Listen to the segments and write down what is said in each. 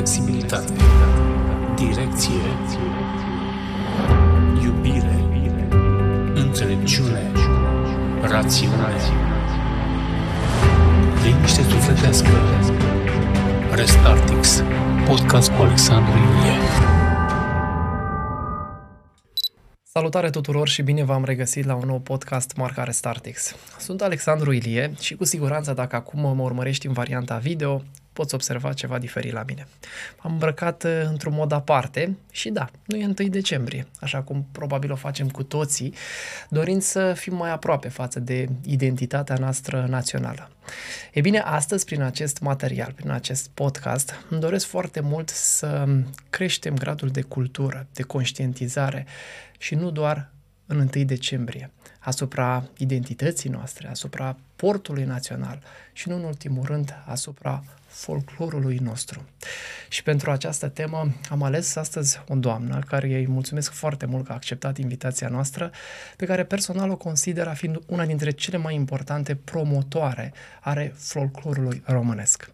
flexibilitate, direcție, iubire, înțelepciune, rațiune, liniște sufletească. Restartix, podcast cu Alexandru Ilie. Salutare tuturor și bine v-am regăsit la un nou podcast marca Restartix. Sunt Alexandru Ilie și cu siguranță dacă acum mă urmărești în varianta video, poți observa ceva diferit la mine. am îmbrăcat uh, într-un mod aparte și da, nu e 1 decembrie, așa cum probabil o facem cu toții, dorind să fim mai aproape față de identitatea noastră națională. E bine, astăzi, prin acest material, prin acest podcast, îmi doresc foarte mult să creștem gradul de cultură, de conștientizare și nu doar în 1 decembrie, asupra identității noastre, asupra portului național și nu în ultimul rând asupra folclorului nostru. Și pentru această temă am ales astăzi o doamnă care îi mulțumesc foarte mult că a acceptat invitația noastră, pe care personal o consider a fiind una dintre cele mai importante promotoare ale folclorului românesc.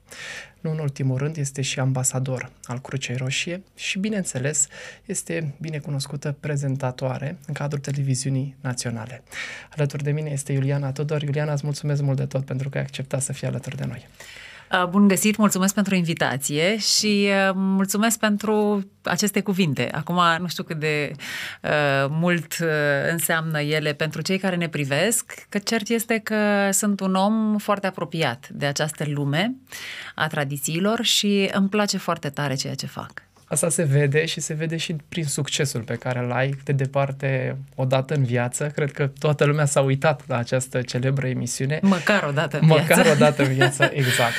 Nu în ultimul rând, este și ambasador al Crucei Roșie și, bineînțeles, este binecunoscută prezentatoare în cadrul televiziunii naționale. Alături de mine este Iuliana Tudor. Iuliana, îți mulțumesc mult de tot pentru că ai acceptat să fii alături de noi. Uh, bun găsit, mulțumesc pentru invitație și uh, mulțumesc pentru aceste cuvinte. Acum nu știu cât de uh, mult uh, înseamnă ele pentru cei care ne privesc, că cert este că sunt un om foarte apropiat de această lume a tradițiilor și îmi place foarte tare ceea ce fac. Asta se vede și se vede și prin succesul pe care îl ai de departe odată în viață. Cred că toată lumea s-a uitat la această celebră emisiune. Măcar o dată în Măcar viață. Măcar o dată în viață, exact.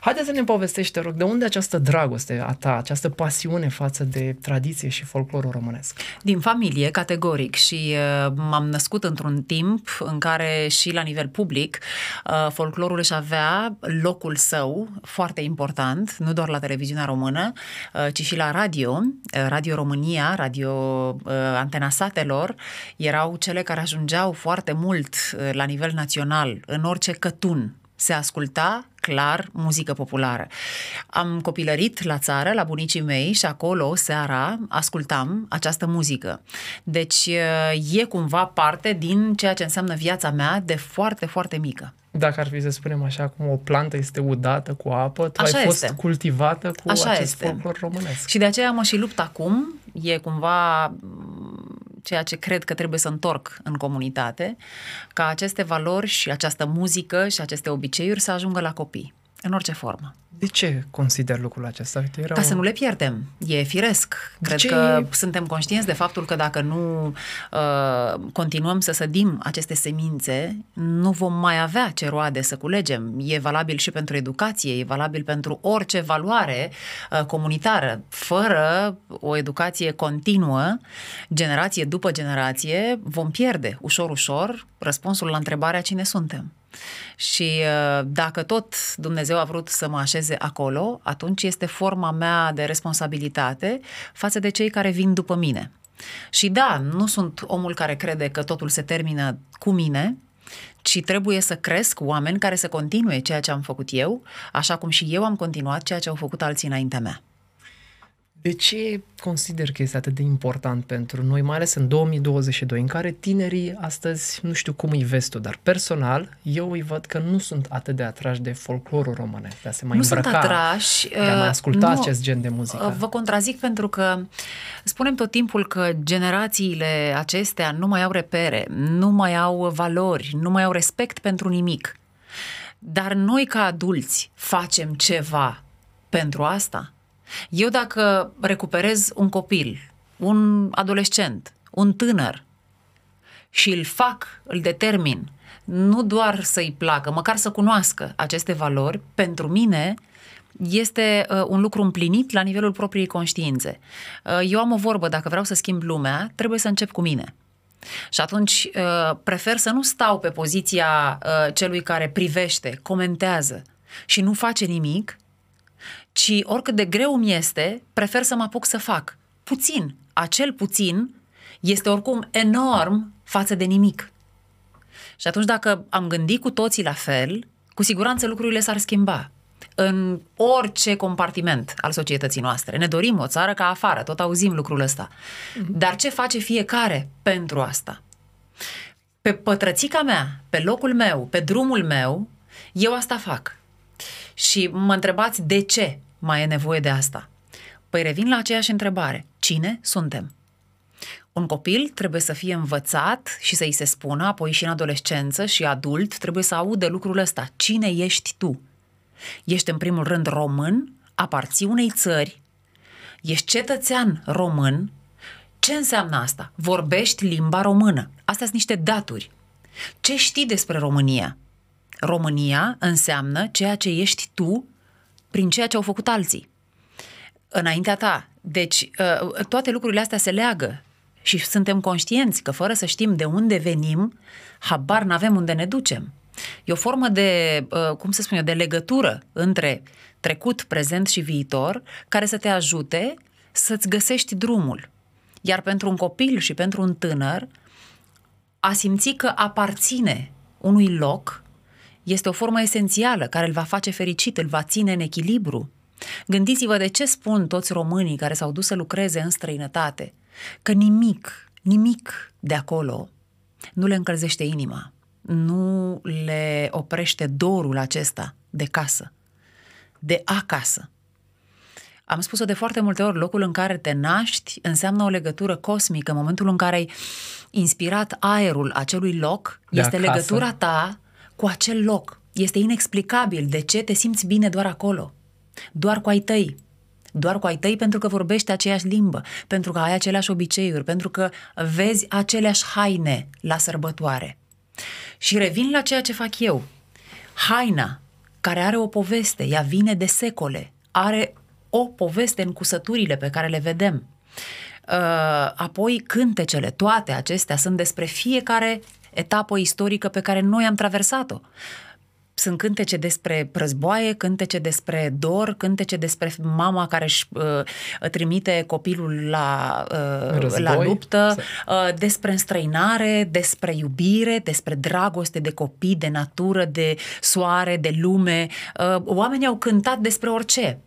Haideți să ne povestești, te rog, de unde această dragoste a ta, această pasiune față de tradiție și folclorul românesc? Din familie, categoric, și uh, m-am născut într-un timp în care și la nivel public uh, folclorul își avea locul său foarte important, nu doar la televiziunea română, uh, ci și la radio. Uh, radio România, Radio uh, Antena Satelor, erau cele care ajungeau foarte mult uh, la nivel național, în orice cătun se asculta clar muzică populară. Am copilărit la țară, la bunicii mei și acolo, seara, ascultam această muzică. Deci e cumva parte din ceea ce înseamnă viața mea de foarte, foarte mică. Dacă ar fi să spunem așa, cum o plantă este udată cu apă, tu așa ai fost este. cultivată cu așa acest este. folclor românesc. Și de aceea mă și lupt acum, e cumva ceea ce cred că trebuie să întorc în comunitate, ca aceste valori și această muzică și aceste obiceiuri să ajungă la copii, în orice formă. De ce consider lucrul acesta? Uite, era Ca să nu le pierdem. E firesc. De Cred ce? că suntem conștienți de faptul că dacă nu uh, continuăm să sădim aceste semințe, nu vom mai avea ce roade să culegem. E valabil și pentru educație, e valabil pentru orice valoare uh, comunitară. Fără o educație continuă, generație după generație, vom pierde ușor, ușor răspunsul la întrebarea cine suntem. Și dacă tot Dumnezeu a vrut să mă așeze acolo, atunci este forma mea de responsabilitate față de cei care vin după mine. Și da, nu sunt omul care crede că totul se termină cu mine, ci trebuie să cresc oameni care să continue ceea ce am făcut eu, așa cum și eu am continuat ceea ce au făcut alții înaintea mea. De ce consider că este atât de important pentru noi, mai ales în 2022, în care tinerii astăzi, nu știu cum îi vezi tu, dar personal, eu îi văd că nu sunt atât de atrași de folclorul românesc, de a se mai nu îmbrăca, sunt atrași, de a mai asculta nu, acest gen de muzică. Vă contrazic pentru că spunem tot timpul că generațiile acestea nu mai au repere, nu mai au valori, nu mai au respect pentru nimic. Dar noi ca adulți facem ceva pentru asta? Eu dacă recuperez un copil, un adolescent, un tânăr și îl fac, îl determin, nu doar să-i placă, măcar să cunoască aceste valori, pentru mine este uh, un lucru împlinit la nivelul propriei conștiințe. Uh, eu am o vorbă, dacă vreau să schimb lumea, trebuie să încep cu mine. Și atunci uh, prefer să nu stau pe poziția uh, celui care privește, comentează și nu face nimic, ci oricât de greu mi este, prefer să mă apuc să fac. Puțin. Acel puțin este oricum enorm față de nimic. Și atunci dacă am gândit cu toții la fel, cu siguranță lucrurile s-ar schimba. în orice compartiment al societății noastre. Ne dorim o țară ca afară, tot auzim lucrul ăsta. Dar ce face fiecare pentru asta? Pe pătrățica mea, pe locul meu, pe drumul meu, eu asta fac. Și mă întrebați de ce mai e nevoie de asta? Păi revin la aceeași întrebare. Cine suntem? Un copil trebuie să fie învățat și să-i se spună, apoi și în adolescență și adult trebuie să audă lucrul ăsta. Cine ești tu? Ești în primul rând român, aparții unei țări, ești cetățean român. Ce înseamnă asta? Vorbești limba română. Astea sunt niște daturi. Ce știi despre România? România înseamnă ceea ce ești tu prin ceea ce au făcut alții. Înaintea ta. Deci, uh, toate lucrurile astea se leagă și suntem conștienți că fără să știm de unde venim, habar n-avem unde ne ducem. E o formă de, uh, cum să spun eu, de legătură între trecut, prezent și viitor, care să te ajute să-ți găsești drumul. Iar pentru un copil și pentru un tânăr, a simți că aparține unui loc este o formă esențială care îl va face fericit, îl va ține în echilibru. Gândiți-vă de ce spun toți românii care s-au dus să lucreze în străinătate, că nimic, nimic de acolo nu le încălzește inima, nu le oprește dorul acesta de casă, de acasă. Am spus-o de foarte multe ori, locul în care te naști înseamnă o legătură cosmică. În momentul în care ai inspirat aerul acelui loc, De este acasă. legătura ta cu acel loc. Este inexplicabil de ce te simți bine doar acolo, doar cu ai tăi. Doar cu ai tăi pentru că vorbești aceeași limbă, pentru că ai aceleași obiceiuri, pentru că vezi aceleași haine la sărbătoare. Și revin la ceea ce fac eu. Haina, care are o poveste, ea vine de secole, are o poveste în cusăturile pe care le vedem. Uh, apoi cântecele, toate acestea sunt despre fiecare etapă istorică pe care noi am traversat-o. Sunt cântece despre războaie, cântece despre dor, cântece despre mama care își uh, trimite copilul la, uh, Război. la luptă, Să- uh, despre înstrăinare, despre iubire, despre dragoste de copii, de natură, de soare, de lume. Uh, oamenii au cântat despre orice.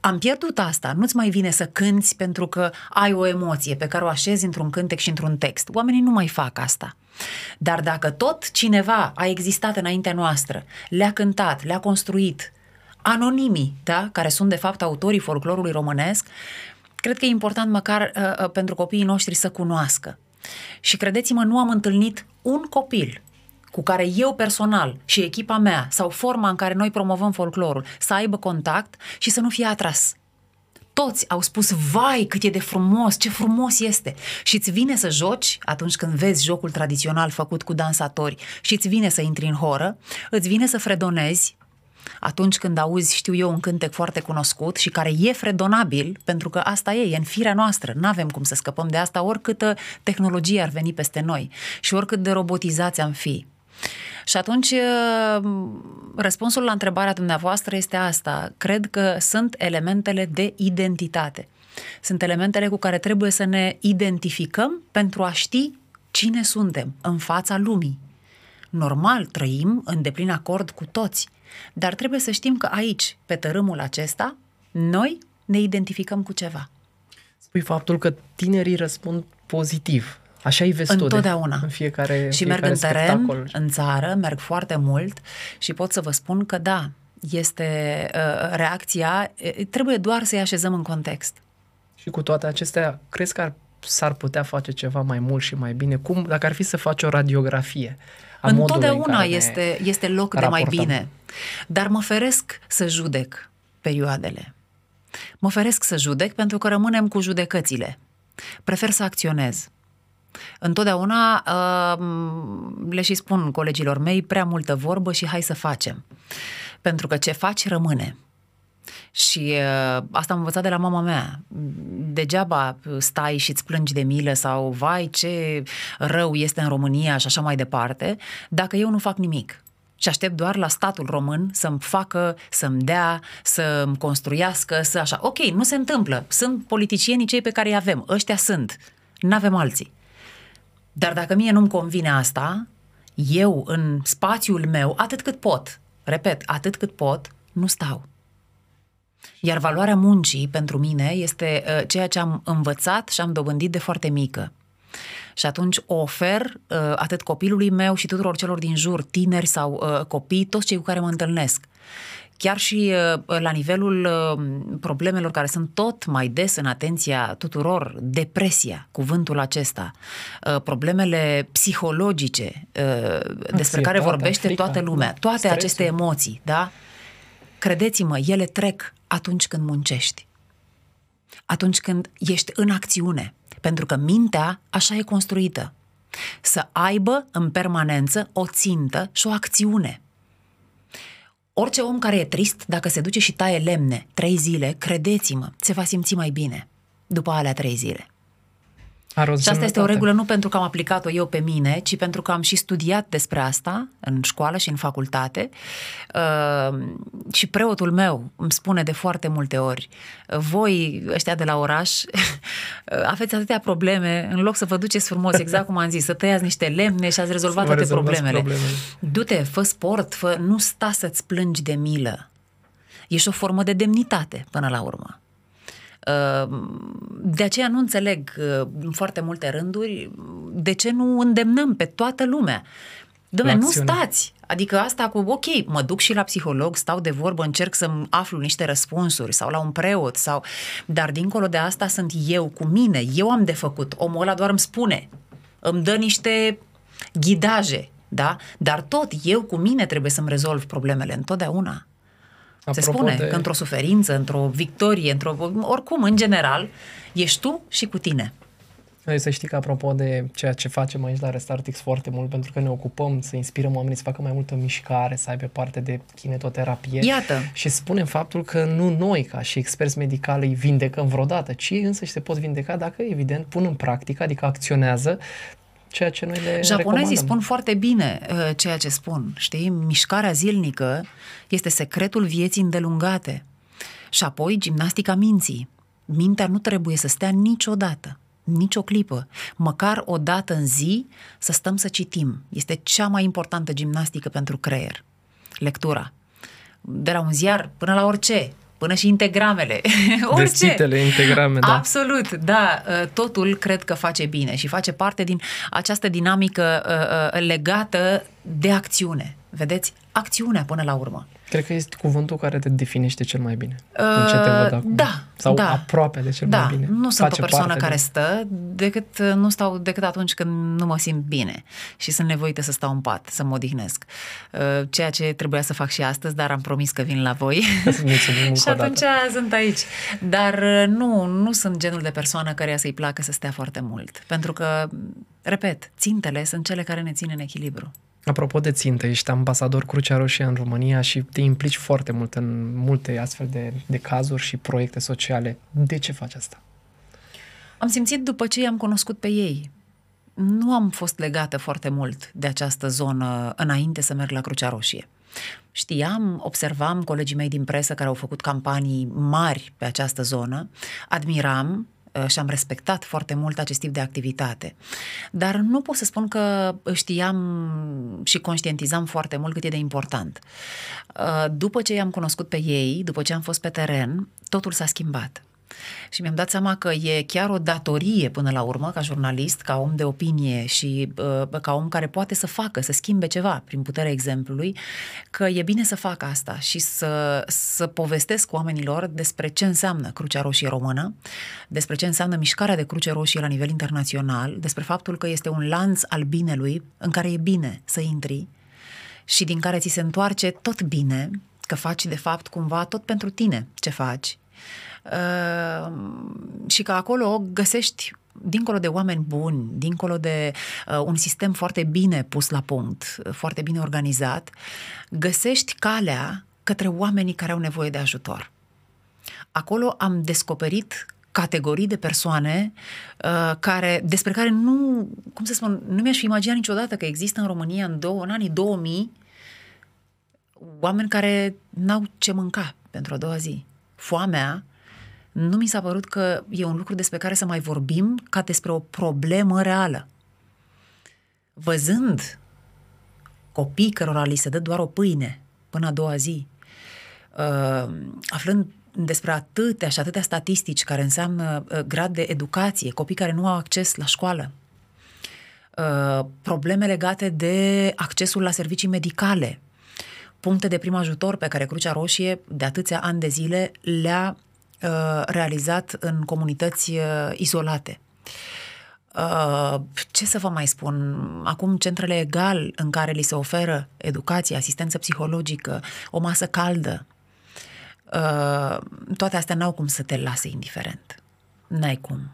Am pierdut asta. Nu-ți mai vine să cânți pentru că ai o emoție pe care o așezi într-un cântec și într-un text. Oamenii nu mai fac asta. Dar dacă tot cineva a existat înaintea noastră, le-a cântat, le-a construit, anonimii, da, care sunt de fapt autorii folclorului românesc, cred că e important măcar uh, uh, pentru copiii noștri să cunoască. Și credeți-mă, nu am întâlnit un copil cu care eu personal și echipa mea sau forma în care noi promovăm folclorul să aibă contact și să nu fie atras. Toți au spus, vai, cât e de frumos, ce frumos este. Și îți vine să joci atunci când vezi jocul tradițional făcut cu dansatori și îți vine să intri în horă, îți vine să fredonezi atunci când auzi, știu eu, un cântec foarte cunoscut și care e fredonabil, pentru că asta e, e în firea noastră, nu avem cum să scăpăm de asta, oricâtă tehnologie ar veni peste noi și oricât de robotizați am fi. Și atunci uh, răspunsul la întrebarea dumneavoastră este asta. Cred că sunt elementele de identitate. Sunt elementele cu care trebuie să ne identificăm pentru a ști cine suntem în fața lumii. Normal, trăim în deplin acord cu toți, dar trebuie să știm că aici, pe tărâmul acesta, noi ne identificăm cu ceva. Spui faptul că tinerii răspund pozitiv. Așa îi vezi tu de- Întotdeauna. în fiecare, și fiecare merg în teren, spectacol. în țară, merg foarte mult și pot să vă spun că da, este uh, reacția, uh, trebuie doar să-i așezăm în context. Și cu toate acestea, crezi că ar, s-ar putea face ceva mai mult și mai bine? Cum, dacă ar fi să faci o radiografie a modului în Întotdeauna care ne este, este loc de mai raportăm? bine. Dar mă feresc să judec perioadele. Mă feresc să judec pentru că rămânem cu judecățile. Prefer să acționez. Întotdeauna uh, le și spun colegilor mei prea multă vorbă și hai să facem. Pentru că ce faci rămâne. Și uh, asta am învățat de la mama mea. Degeaba stai și îți plângi de milă sau vai ce rău este în România și așa mai departe, dacă eu nu fac nimic. Și aștept doar la statul român să-mi facă, să-mi dea, să-mi construiască, să așa. Ok, nu se întâmplă. Sunt politicienii cei pe care îi avem. Ăștia sunt. N-avem alții. Dar dacă mie nu-mi convine asta, eu în spațiul meu, atât cât pot, repet, atât cât pot, nu stau. Iar valoarea muncii, pentru mine, este uh, ceea ce am învățat și am dobândit de foarte mică. Și atunci o ofer uh, atât copilului meu și tuturor celor din jur, tineri sau uh, copii, toți cei cu care mă întâlnesc. Chiar și uh, la nivelul uh, problemelor care sunt tot mai des în atenția tuturor, depresia, cuvântul acesta, uh, problemele psihologice uh, despre care vorbește frica, toată lumea, toate stresul. aceste emoții, da? Credeți-mă, ele trec atunci când muncești. Atunci când ești în acțiune. Pentru că mintea așa e construită. Să aibă în permanență o țintă și o acțiune. Orice om care e trist, dacă se duce și taie lemne trei zile, credeți-mă, se va simți mai bine după alea trei zile. Are o Și asta este o însemnătate. regulă nu pentru că am aplicat-o eu pe mine, ci pentru că am și studiat despre asta în școală și în facultate. Uh, și preotul meu îmi spune de foarte multe ori, voi, ăștia de la oraș, aveți atâtea probleme, în loc să vă duceți frumos, exact cum am zis, să tăiați niște lemne și ați rezolvat Să vă toate rezolvați problemele. problemele. Du-te, fă sport, fă, nu sta să-ți plângi de milă. Ești o formă de demnitate până la urmă. Uh, De aceea nu înțeleg uh, în foarte multe rânduri de ce nu îndemnăm pe toată lumea. Dom'le, nu acțiune. stați. Adică asta cu, ok, mă duc și la psiholog, stau de vorbă, încerc să aflu niște răspunsuri sau la un preot, sau... dar dincolo de asta sunt eu cu mine, eu am de făcut. Omul ăla doar îmi spune, îmi dă niște ghidaje, da? Dar tot eu cu mine trebuie să-mi rezolv problemele întotdeauna. Se Apropo spune de- că într-o suferință, într-o victorie, într-o... oricum, în general, ești tu și cu tine. Noi să știi că apropo de ceea ce facem aici la Restartix foarte mult, pentru că ne ocupăm să inspirăm oamenii să facă mai multă mișcare, să aibă parte de kinetoterapie. Iată. Și spunem faptul că nu noi, ca și experți medicali, îi vindecăm vreodată, ci ei însă și se pot vindeca dacă, evident, pun în practică, adică acționează ceea ce noi le Japonezii recomandăm. spun foarte bine uh, ceea ce spun, știi? Mișcarea zilnică este secretul vieții îndelungate. Și apoi gimnastica minții. Mintea nu trebuie să stea niciodată, nicio clipă, măcar o dată în zi să stăm să citim. Este cea mai importantă gimnastică pentru creier. Lectura. De la un ziar până la orice, până și integramele. orice. Vestitele, integrame, da. Absolut, da. uh, Totul cred că face bine și face parte din această dinamică uh, uh, legată de acțiune. Vedeți? Acțiunea până la urmă. Cred că este cuvântul care te definește cel mai bine. în ce te văd acum. Uh, Da. Sau da. aproape de cel da, mai bine. Nu sunt Face o persoană parte care de- stă, decât uh, nu stau decât atunci când nu mă simt bine și sunt nevoită să stau în pat, să mă odihnesc. Uh, Ceea ce trebuia să fac și astăzi, dar am promis că vin la voi. Mulțumim încă și o dată. atunci sunt aici. Dar uh, nu, nu sunt genul de persoană care să-i placă să stea foarte mult. Pentru că, repet, țintele sunt cele care ne țin în echilibru. Apropo de țintă, ești ambasador Crucea Roșie în România și te implici foarte mult în multe astfel de, de cazuri și proiecte sociale. De ce faci asta? Am simțit după ce i-am cunoscut pe ei. Nu am fost legată foarte mult de această zonă înainte să merg la Crucea Roșie. Știam, observam colegii mei din presă care au făcut campanii mari pe această zonă, admiram uh, și am respectat foarte mult acest tip de activitate. Dar nu pot să spun că știam și conștientizam foarte mult cât e de important. Uh, După ce i-am cunoscut pe ei, după ce am fost pe teren, totul s-a schimbat. Și mi-am dat seama că e chiar o datorie până la urmă, ca jurnalist, ca om de opinie și uh, ca om care poate să facă, să schimbe ceva prin puterea exemplului, că e bine să fac asta și să, să povestesc oamenilor despre ce înseamnă Crucea Roșie Română, despre ce înseamnă mișcarea de Cruce Roșie la nivel internațional, despre faptul că este un lanț al binelui în care e bine să intri și din care ți se întoarce tot bine, că faci de fapt cumva tot pentru tine ce faci. Uh, și că acolo găsești dincolo de oameni buni, dincolo de uh, un sistem foarte bine pus la punct, uh, foarte bine organizat, găsești calea către oamenii care au nevoie de ajutor. Acolo am descoperit categorii de persoane uh, care, despre care nu, cum să spun, nu mi-aș fi imaginat niciodată că există în România în, două, în anii 2000 oameni care n-au ce mânca pentru a doua zi. Foamea nu mi s-a părut că e un lucru despre care să mai vorbim ca despre o problemă reală. Văzând copii cărora li se dă doar o pâine până a doua zi, uh, aflând despre atâtea și atâtea statistici care înseamnă uh, grad de educație, copii care nu au acces la școală, uh, probleme legate de accesul la servicii medicale, puncte de prim ajutor pe care Crucea Roșie de atâția ani de zile le-a uh, realizat în comunități uh, izolate. Uh, ce să vă mai spun? Acum centrele egal în care li se oferă educație, asistență psihologică, o masă caldă, uh, toate astea n-au cum să te lase indiferent. N-ai cum.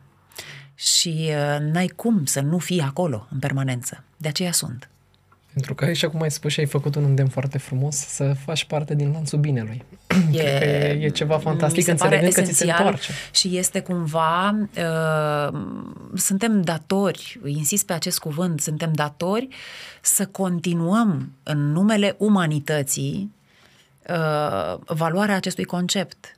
Și uh, n-ai cum să nu fii acolo în permanență. De aceea sunt. Pentru că, și acum ai spus și ai făcut un îndemn foarte frumos să faci parte din lanțul binelui. E, Cred că e, e ceva fantastic mi se pare înțelegând că ți se esențial întoarce. Și este cumva, uh, suntem datori, insist pe acest cuvânt, suntem datori să continuăm în numele umanității uh, valoarea acestui concept.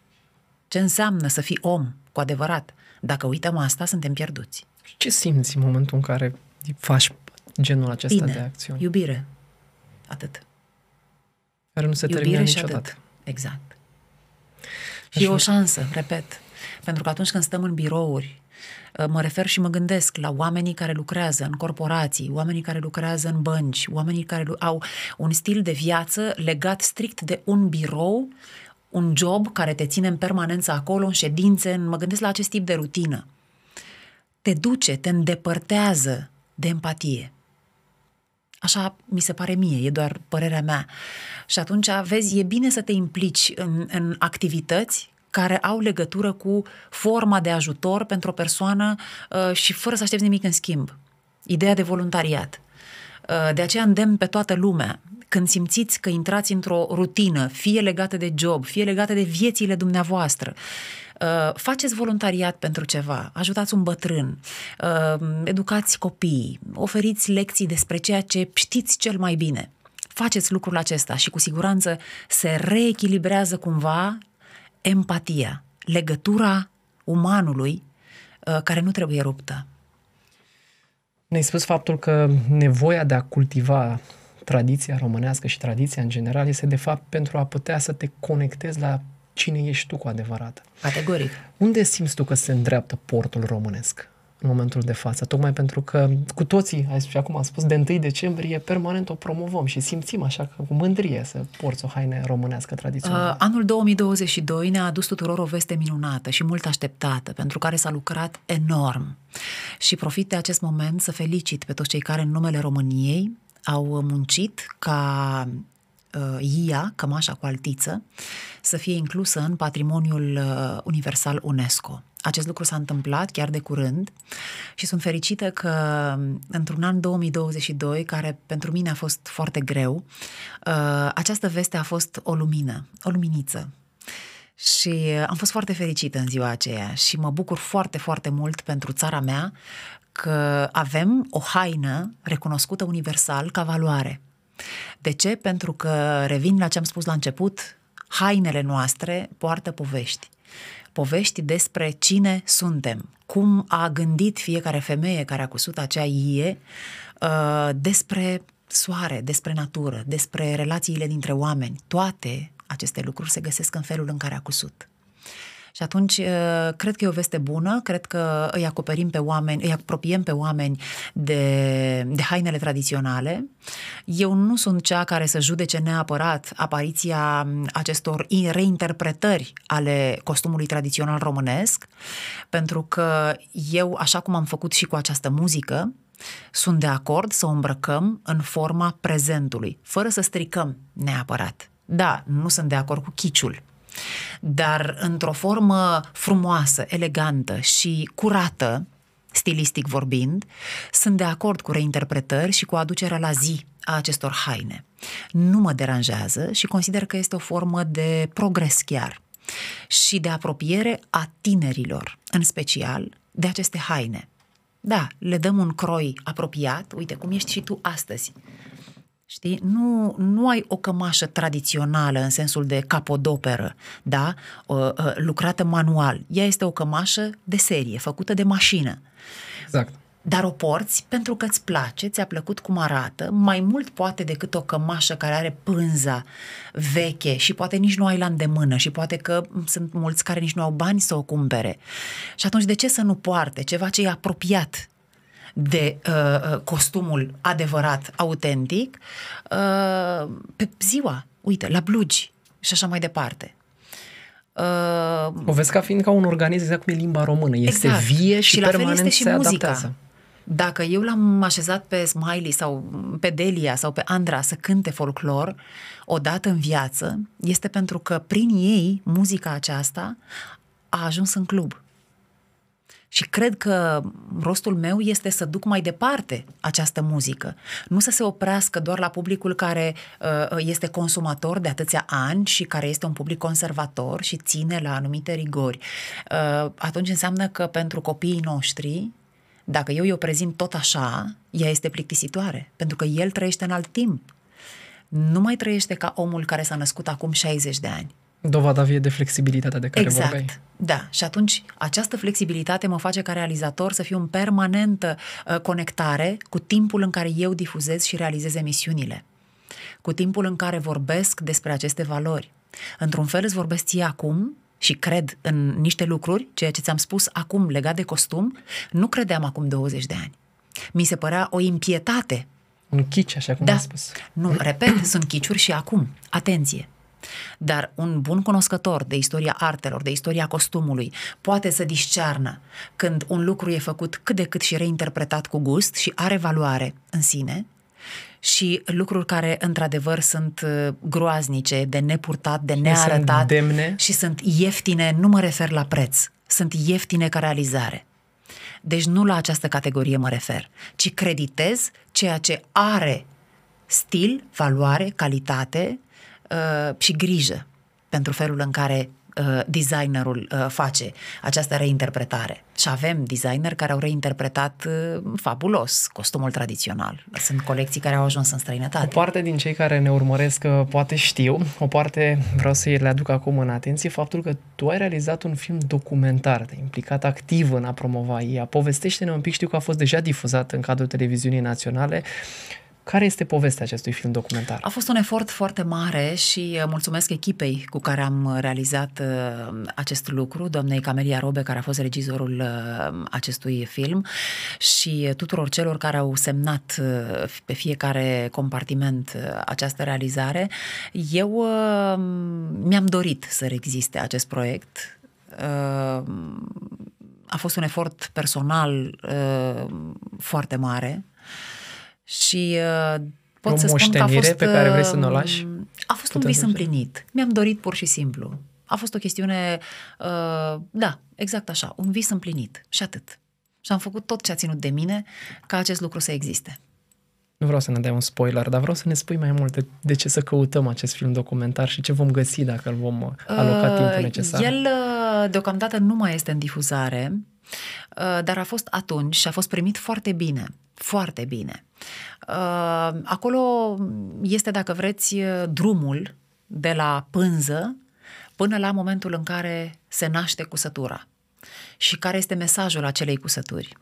Ce înseamnă să fii om cu adevărat? Dacă uităm asta, suntem pierduți. Ce simți în momentul în care faci genul acesta Bine, de acțiuni? iubire. Atât. Care nu se termină Iubire și niciodată. atât. Exact. Și e o șansă, repet. Pentru că atunci când stăm în birouri, uh, mă refer și mă gândesc la oamenii care lucrează în corporații, oamenii care lucrează în bănci, oamenii care lu- au un stil de viață legat strict de un birou, un job care te ține în permanență acolo, în ședințe, în- mă gândesc la acest tip de rutină. Te duce, te îndepărtează de empatie. Așa mi se pare mie, e doar părerea mea. Și atunci, vezi, e bine să te implici în, în activități care au legătură cu forma de ajutor pentru o persoană uh, și fără să aștepți nimic în schimb. Ideea de voluntariat. Uh, de aceea îndemn pe toată lumea, când simțiți că intrați într-o rutină, fie legată de job, fie legată de viețile dumneavoastră, uh, faceți voluntariat pentru ceva, ajutați un bătrân, uh, educați copiii, oferiți lecții despre ceea ce știți cel mai bine. Faceți lucrul acesta și cu siguranță se reechilibrează cumva empatia, legătura umanului uh, care nu trebuie ruptă. Ne-ai spus faptul că nevoia de a cultiva tradiția românească și tradiția în general este de fapt pentru a putea să te conectezi la cine ești tu cu adevărat. Categoric. Unde simți tu că se îndreaptă portul românesc în momentul de față? Tocmai pentru că cu toții, ai- și acum am spus, de 1 decembrie permanent o promovăm și simțim așa că cu mândrie să porți o haine românească tradițională. Uh, anul 2022 ne-a adus tuturor o veste minunată și mult așteptată, pentru care s-a lucrat enorm. Și profit de acest moment să felicit pe toți cei care în numele României au muncit ca uh, IA, cămașa cu altiță, să fie inclusă în patrimoniul uh, universal UNESCO. Acest lucru s-a întâmplat chiar de curând și sunt fericită că într-un an 2022, care pentru mine a fost foarte greu, uh, această veste a fost o lumină, o luminiță. Și am fost foarte fericită în ziua aceea și mă bucur foarte, foarte mult pentru țara mea că avem o haină recunoscută universal ca valoare. De ce? Pentru că, revin la ce am spus la început, hainele noastre poartă povești. Povești despre cine suntem, cum a gândit fiecare femeie care a cusut acea ie uh, despre soare, despre natură, despre relațiile dintre oameni. Toate aceste lucruri se găsesc în felul în care a cusut. Și atunci, uh, cred că e o veste bună, cred că îi acoperim pe oameni, îi apropiem pe oameni de, de hainele tradiționale. Eu nu sunt cea care să judece neapărat apariția acestor reinterpretări ale costumului tradițional românesc, pentru că eu, așa cum am făcut și cu această muzică, sunt de acord să o îmbrăcăm în forma prezentului, fără să stricăm neapărat. Da, nu sunt de acord cu chiciul, dar într-o formă frumoasă, elegantă și curată, stilistic vorbind, sunt de acord cu reinterpretări și cu aducerea la zi a acestor haine. Nu mă deranjează și consider că este o formă de progres chiar și de apropiere a tinerilor, în special de aceste haine. Da, le dăm un croi apropiat, uite cum ești și tu astăzi, Știi? Nu, nu ai o cămașă tradițională în sensul de capodoperă, da? O, lucrată manual. Ea este o cămașă de serie, făcută de mașină. Exact. dar o porți pentru că îți place, ți-a plăcut cum arată, mai mult poate decât o cămașă care are pânza veche și poate nici nu ai la îndemână și poate că sunt mulți care nici nu au bani să o cumpere. Și atunci de ce să nu poarte ceva ce e apropiat de uh, uh costumul adevărat, autentic, uh, pe ziua, uite, la blugi și așa mai departe. Uh, o vezi ca fiind ca un organism exact cum e limba română. Este exact. vie și, și permanent la fel este și se muzica. adaptează. Dacă eu l-am așezat pe Smiley sau pe Delia sau pe Andra să cânte folclor odată în viață, este pentru că prin ei muzica aceasta a ajuns în club. Și cred că rostul meu este să duc mai departe această muzică. Nu să se oprească doar la publicul care uh, este consumator de atâția ani și care este un public conservator și ține la anumite rigori. Uh, atunci înseamnă că pentru copiii noștri dacă eu o prezint tot așa, ea este plictisitoare, pentru că el trăiește în alt timp. Nu mai trăiește ca omul care s-a născut acum 60 de ani. Dovada vie de flexibilitatea de care exact. vorbeai. Da, și atunci această flexibilitate mă face ca realizator să fiu în permanentă uh, conectare cu timpul în care eu difuzez și realizez emisiunile, cu timpul în care vorbesc despre aceste valori. Într-un fel îți vorbesc ție acum și cred în niște lucruri, ceea ce ți-am spus acum legat de costum, nu credeam acum 20 de ani. Mi se părea o impietate. Un chici, așa cum da. ai spus. Nu, repet, sunt chiciuri și acum. Atenție! Dar un bun cunoscător de istoria artelor, de istoria costumului, poate să discearnă când un lucru e făcut cât de cât și reinterpretat cu gust și are valoare în sine și lucruri care într-adevăr sunt uh, groaznice, de nepurtat, de nearătat sunt demne. și sunt ieftine, nu mă refer la preț, sunt ieftine ca realizare. Deci nu la această categorie mă refer, ci creditez ceea ce are stil, valoare, calitate uh, și grijă pentru felul în care uh, designerul uh, face această reinterpretare. Și avem designer care au reinterpretat uh, fabulos costumul tradițional. Sunt colecții care au ajuns în străinătate. O parte din cei care ne urmăresc uh, poate știu, o parte vreau să le aduc acum în atenție, faptul că tu ai realizat un film documentar, te implicat activ în a promova ea. Povestește-ne un pic, știu că a fost deja difuzat în cadrul televiziunii naționale care este povestea acestui film documentar? A fost un efort foarte mare și uh, mulțumesc echipei cu care am realizat uh, acest lucru, doamnei Camelia Robe, care a fost regizorul uh, acestui film și tuturor celor care au semnat pe fiecare compartiment această realizare. Eu mi-am dorit să existe acest proiect. A fost un efort personal foarte mare și uh, pot o să spun că a fost... pe care vrei să ne o lași? Um, a fost Putem un vis împlinit. Mi-am dorit pur și simplu. A fost o chestiune, uh, da, exact așa, un vis împlinit și atât. Și am făcut tot ce a ținut de mine ca acest lucru să existe. Nu vreau să ne dai un spoiler, dar vreau să ne spui mai multe de ce să căutăm acest film documentar și ce vom găsi dacă îl vom uh, aloca uh, timpul necesar. El uh, deocamdată nu mai este în difuzare, uh, dar a fost atunci și a fost primit foarte bine foarte bine. Uh, acolo este, dacă vreți, drumul de la pânză până la momentul în care se naște cusătura și care este mesajul acelei cusături.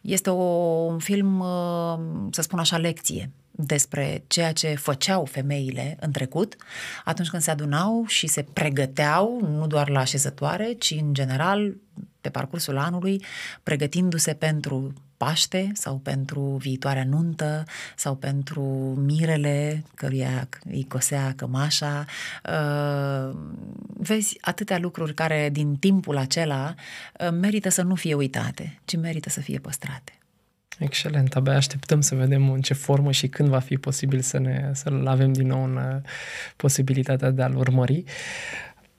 Este o, un film, uh, să spun așa, lecție despre ceea ce făceau femeile în trecut, atunci când se adunau și se pregăteau, nu doar la așezătoare, ci în general pe parcursul anului, pregătindu-se pentru Paște sau pentru viitoarea nuntă sau pentru mirele căruia îi cosea cămașa. Uh, vezi atâtea lucruri care din timpul acela uh, merită să nu fie uitate, ci merită să fie păstrate. Excelent, abia așteptăm să vedem în ce formă și când va fi posibil să ne, să-l avem din nou în uh, posibilitatea de a-l urmări.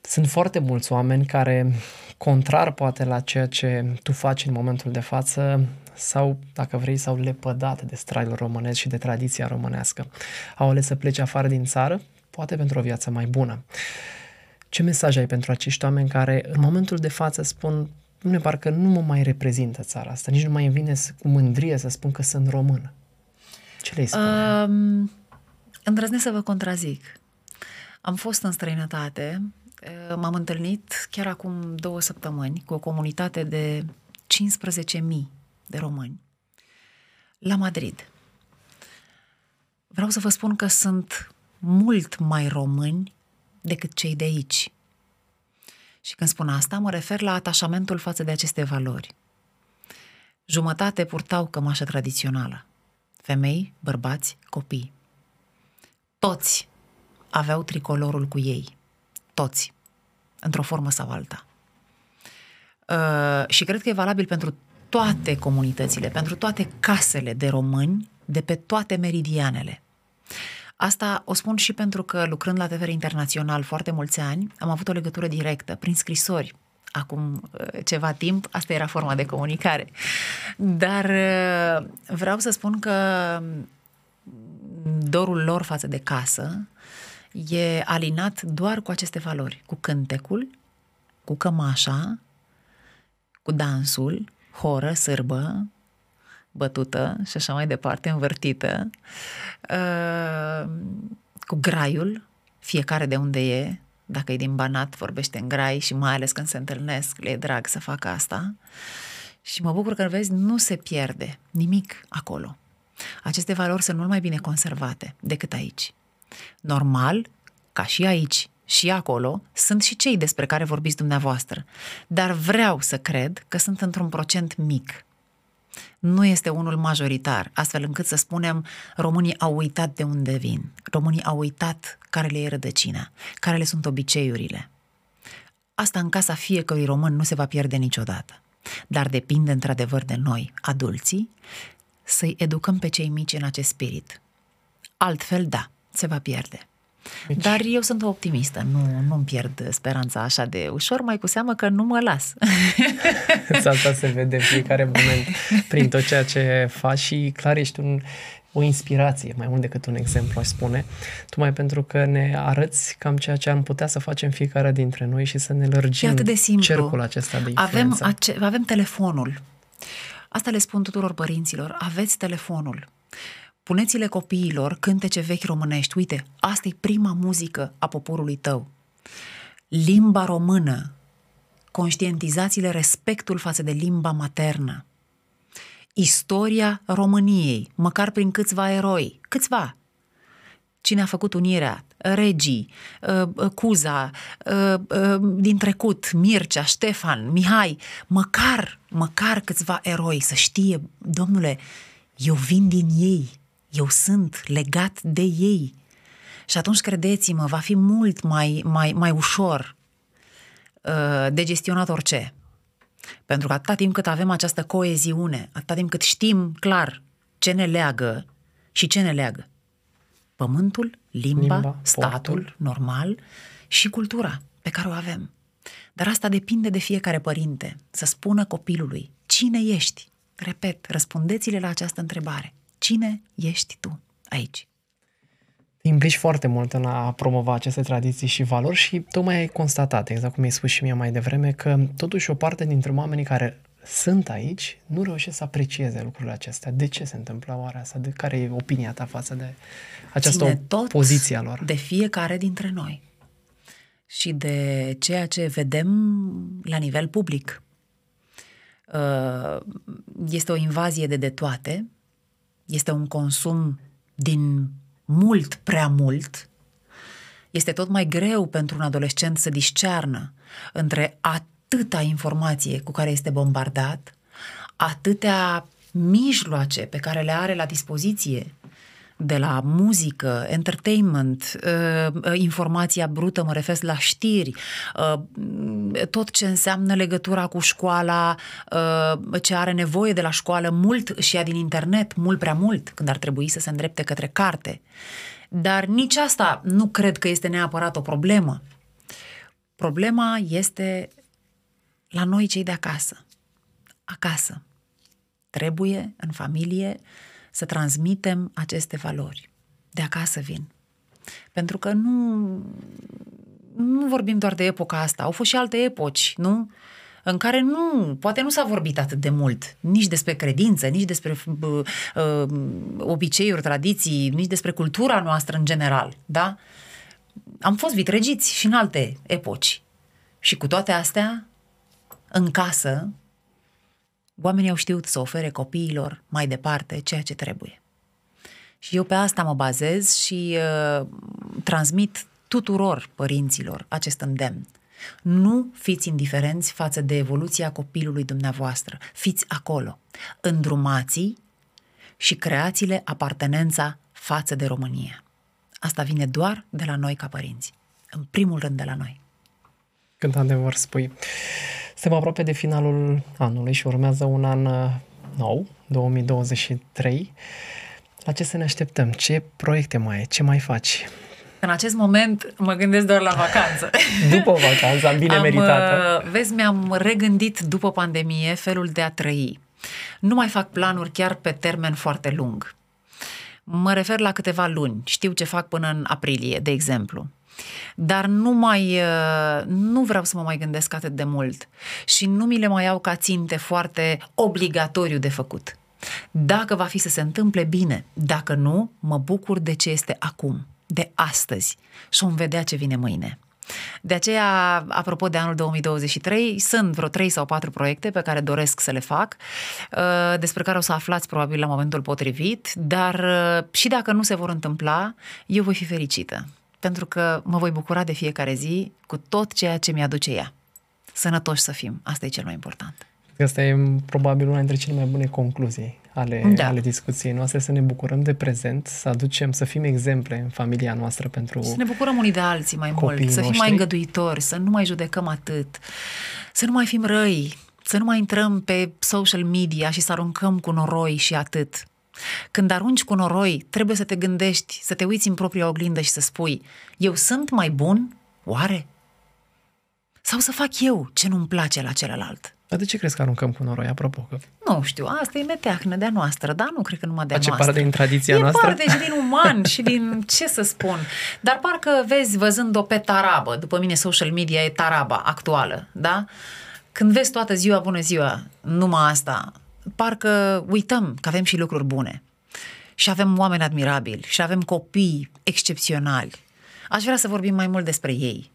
Sunt foarte mulți oameni care, contrar poate la ceea ce tu faci în momentul de față, sau, dacă vrei, s-au lepădat de straiul românesc și de tradiția românească. Au ales să plece afară din țară, poate pentru o viață mai bună. Ce mesaj ai pentru acești oameni care, în momentul de față, spun nu parcă nu mă mai reprezintă țara asta, nici nu mai îmi vine cu mândrie să spun că sunt român. Ce le spune? Um, îndrăznesc să vă contrazic. Am fost în străinătate, m-am întâlnit chiar acum două săptămâni cu o comunitate de 15.000 de români la Madrid. Vreau să vă spun că sunt mult mai români decât cei de aici. Și când spun asta, mă refer la atașamentul față de aceste valori. Jumătate purtau cămașă tradițională. Femei, bărbați, copii. Toți aveau tricolorul cu ei. Toți. Într-o formă sau alta. Uh, și cred că e valabil pentru toate comunitățile, pentru toate casele de români de pe toate meridianele. Asta o spun și pentru că lucrând la TVR Internațional foarte mulți ani, am avut o legătură directă prin scrisori. Acum uh, ceva timp, asta era forma de comunicare. Dar uh, vreau să spun că dorul lor față de casă e alinat doar cu aceste valori, cu cântecul, cu cămașa, cu dansul, horă, sârbă, bătută și așa mai departe, învârtită, uh, cu graiul, fiecare de unde e, dacă e din Banat, vorbește în grai și mai ales când se întâlnesc, le e drag să facă asta. Și mă bucur că, vezi, nu se pierde nimic acolo. Aceste valori sunt mult mai bine conservate decât aici. Normal, ca și aici, și acolo, sunt și cei despre care vorbiți dumneavoastră. Dar vreau să cred că sunt într-un procent mic nu este unul majoritar, astfel încât să spunem românii au uitat de unde vin, românii au uitat care le e rădăcina, care le sunt obiceiurile. Asta în casa fiecărui român nu se va pierde niciodată, dar depinde într-adevăr de noi, adulții, să-i educăm pe cei mici în acest spirit. Altfel, da, se va pierde. Deci... Dar eu sunt optimistă, nu, nu-mi pierd speranța așa de ușor, mai cu seamă că nu mă las. Asta se vede în fiecare moment prin tot ceea ce faci și clar ești un, o inspirație, mai mult decât un exemplu, aș spune, tocmai pentru că ne arăți cam ceea ce am putea să facem fiecare dintre noi și să ne lărgim atât de simplu. cercul acesta de influență. Avem, ace- avem telefonul. Asta le spun tuturor părinților. Aveți telefonul. Puneți-le copiilor cântece vechi românești. Uite, asta e prima muzică a poporului tău. Limba română. Conștientizați-le respectul față de limba maternă. Istoria României, măcar prin câțiva eroi. Câțiva. Cine a făcut unirea? Regii, uh, uh, Cuza, uh, din trecut, Mircea, Ștefan, Mihai, măcar, măcar câțiva eroi să știe, domnule, eu vin din ei, eu sunt legat de ei. Și atunci, credeți-mă, va fi mult mai, mai, mai ușor uh, de gestionat orice. Pentru că atâta timp cât avem această coeziune, atâta timp cât știm clar ce ne leagă și ce ne leagă. Pământul, limba, limba statul, portul. normal și cultura pe care o avem. Dar asta depinde de fiecare părinte, să spună copilului cine ești. Repet, răspundeți-le la această întrebare. Cine ești tu aici? Te implici foarte mult în a promova aceste tradiții și valori și tocmai ai constatat, exact cum ai spus și mie mai devreme, că totuși o parte dintre oamenii care sunt aici nu reușesc să aprecieze lucrurile acestea. De ce se întâmplă oare asta? De care e opinia ta față de această Ține tot poziție a lor? de fiecare dintre noi și de ceea ce vedem la nivel public. Uh, este o invazie de de toate, este un consum din mult prea mult, este tot mai greu pentru un adolescent să discearnă între atâta informație cu care este bombardat, atâtea mijloace pe care le are la dispoziție de la muzică, entertainment, uh, uh, informația brută, mă refer la știri, uh, tot ce înseamnă legătura cu școala, ce are nevoie de la școală, mult și ea din internet, mult prea mult, când ar trebui să se îndrepte către carte. Dar nici asta nu cred că este neapărat o problemă. Problema este la noi cei de acasă. Acasă. Trebuie, în familie, să transmitem aceste valori. De acasă vin. Pentru că nu, nu vorbim doar de epoca asta, au fost și alte epoci, nu? În care nu, poate nu s-a vorbit atât de mult, nici despre credință, nici despre uh, uh, obiceiuri, tradiții, nici despre cultura noastră în general, da? Am fost vitregiți și în alte epoci. Și cu toate astea, în casă, Oamenii au știut să ofere copiilor mai departe ceea ce trebuie. Și eu pe asta mă bazez și uh, transmit tuturor părinților acest îndemn. Nu fiți indiferenți față de evoluția copilului dumneavoastră. Fiți acolo. Îndrumați și creați-le apartenența față de România. Asta vine doar de la noi ca părinți. În primul rând de la noi. Când adevăr spui. Suntem aproape de finalul anului și urmează un an uh, nou, 2023. La ce să ne așteptăm? Ce proiecte mai ai? Ce mai faci? În acest moment mă gândesc doar la vacanță. După vacanța, bine Am, meritată. uh, Vezi, mi-am regândit după pandemie felul de a trăi. Nu mai fac planuri chiar pe termen foarte lung. Mă refer la câteva luni. Știu ce fac până în aprilie, de exemplu. Dar nu mai, uh, nu vreau să mă mai gândesc atât de mult și nu mi le mai iau ca ținte foarte obligatoriu de făcut. Dacă va fi să se întâmple, bine. Dacă nu, mă bucur de ce este acum, de astăzi și vom vedea ce vine mâine. De aceea, apropo de anul 2023, sunt vreo 3 sau 4 proiecte pe care doresc să le fac, uh, despre care o să aflați probabil la momentul potrivit, dar uh, și dacă nu se vor întâmpla, eu voi fi fericită, pentru că mă voi bucura de fiecare zi cu tot ceea ce mi-aduce ea. Sănătoși să fim, asta e cel mai important. Asta e probabil una dintre cele mai bune concluzii ale, Da. ale discuției noastre, să ne bucurăm de prezent, să aducem, să fim exemple în familia noastră pentru... Să ne bucurăm unii de alții mai Copiii mult, să fim noștri. mai îngăduitori, să nu mai judecăm atât, să nu mai fim răi, să nu mai intrăm pe social media și să aruncăm cu noroi și atât. Când arunci cu noroi, trebuie să te gândești, să te uiți în propria oglindă și să spui, eu sunt mai bun? Oare? Sau să fac eu ce nu-mi place la celălalt? Dar de ce crezi că aruncăm cu noroi, apropo? Că Nu știu, asta e meteahnă de-a noastră, dar nu cred că numai de-a face noastră. parte din tradiția e noastră? parte și din uman și din, ce să spun. Dar parcă vezi, văzând-o pe tarabă, după mine social media e taraba actuală, da? Când vezi toată ziua, bună ziua, numai asta, parcă uităm că avem și lucruri bune. Și avem oameni admirabili, și avem copii excepționali. Aș vrea să vorbim mai mult despre ei.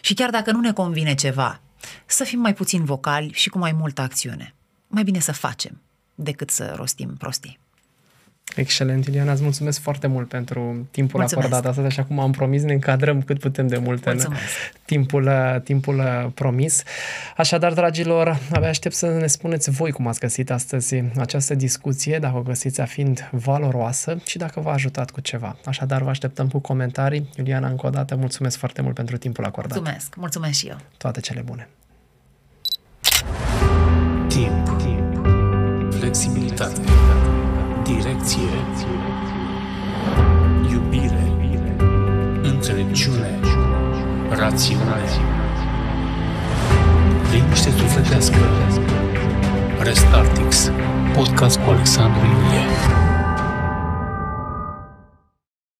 Și chiar dacă nu ne convine ceva, să fim mai puțin vocali și cu mai multă acțiune. Mai bine să facem decât să rostim prostii. Excelent, Iuliana, îți mulțumesc foarte mult pentru timpul Mulțumesc. acordat astăzi, așa cum am promis, ne încadrăm cât putem de mult în Mulțumesc. timpul, uh, timpul uh, promis. Așadar, dragilor, abia aștept să ne spuneți voi cum ați găsit astăzi această discuție, dacă o găsiți a fiind valoroasă și dacă v-a ajutat cu ceva. Așadar, vă așteptăm cu comentarii. Iuliana, încă o dată, mulțumesc foarte mult pentru timpul acordat. Mulțumesc, mulțumesc și eu. Toate cele bune! Timp. Flexibilitate. Direcție. Iubire. Înțelepciune. Rațiune. Liniște sufletească. Restartix. Podcast cu Alexandru Ilie.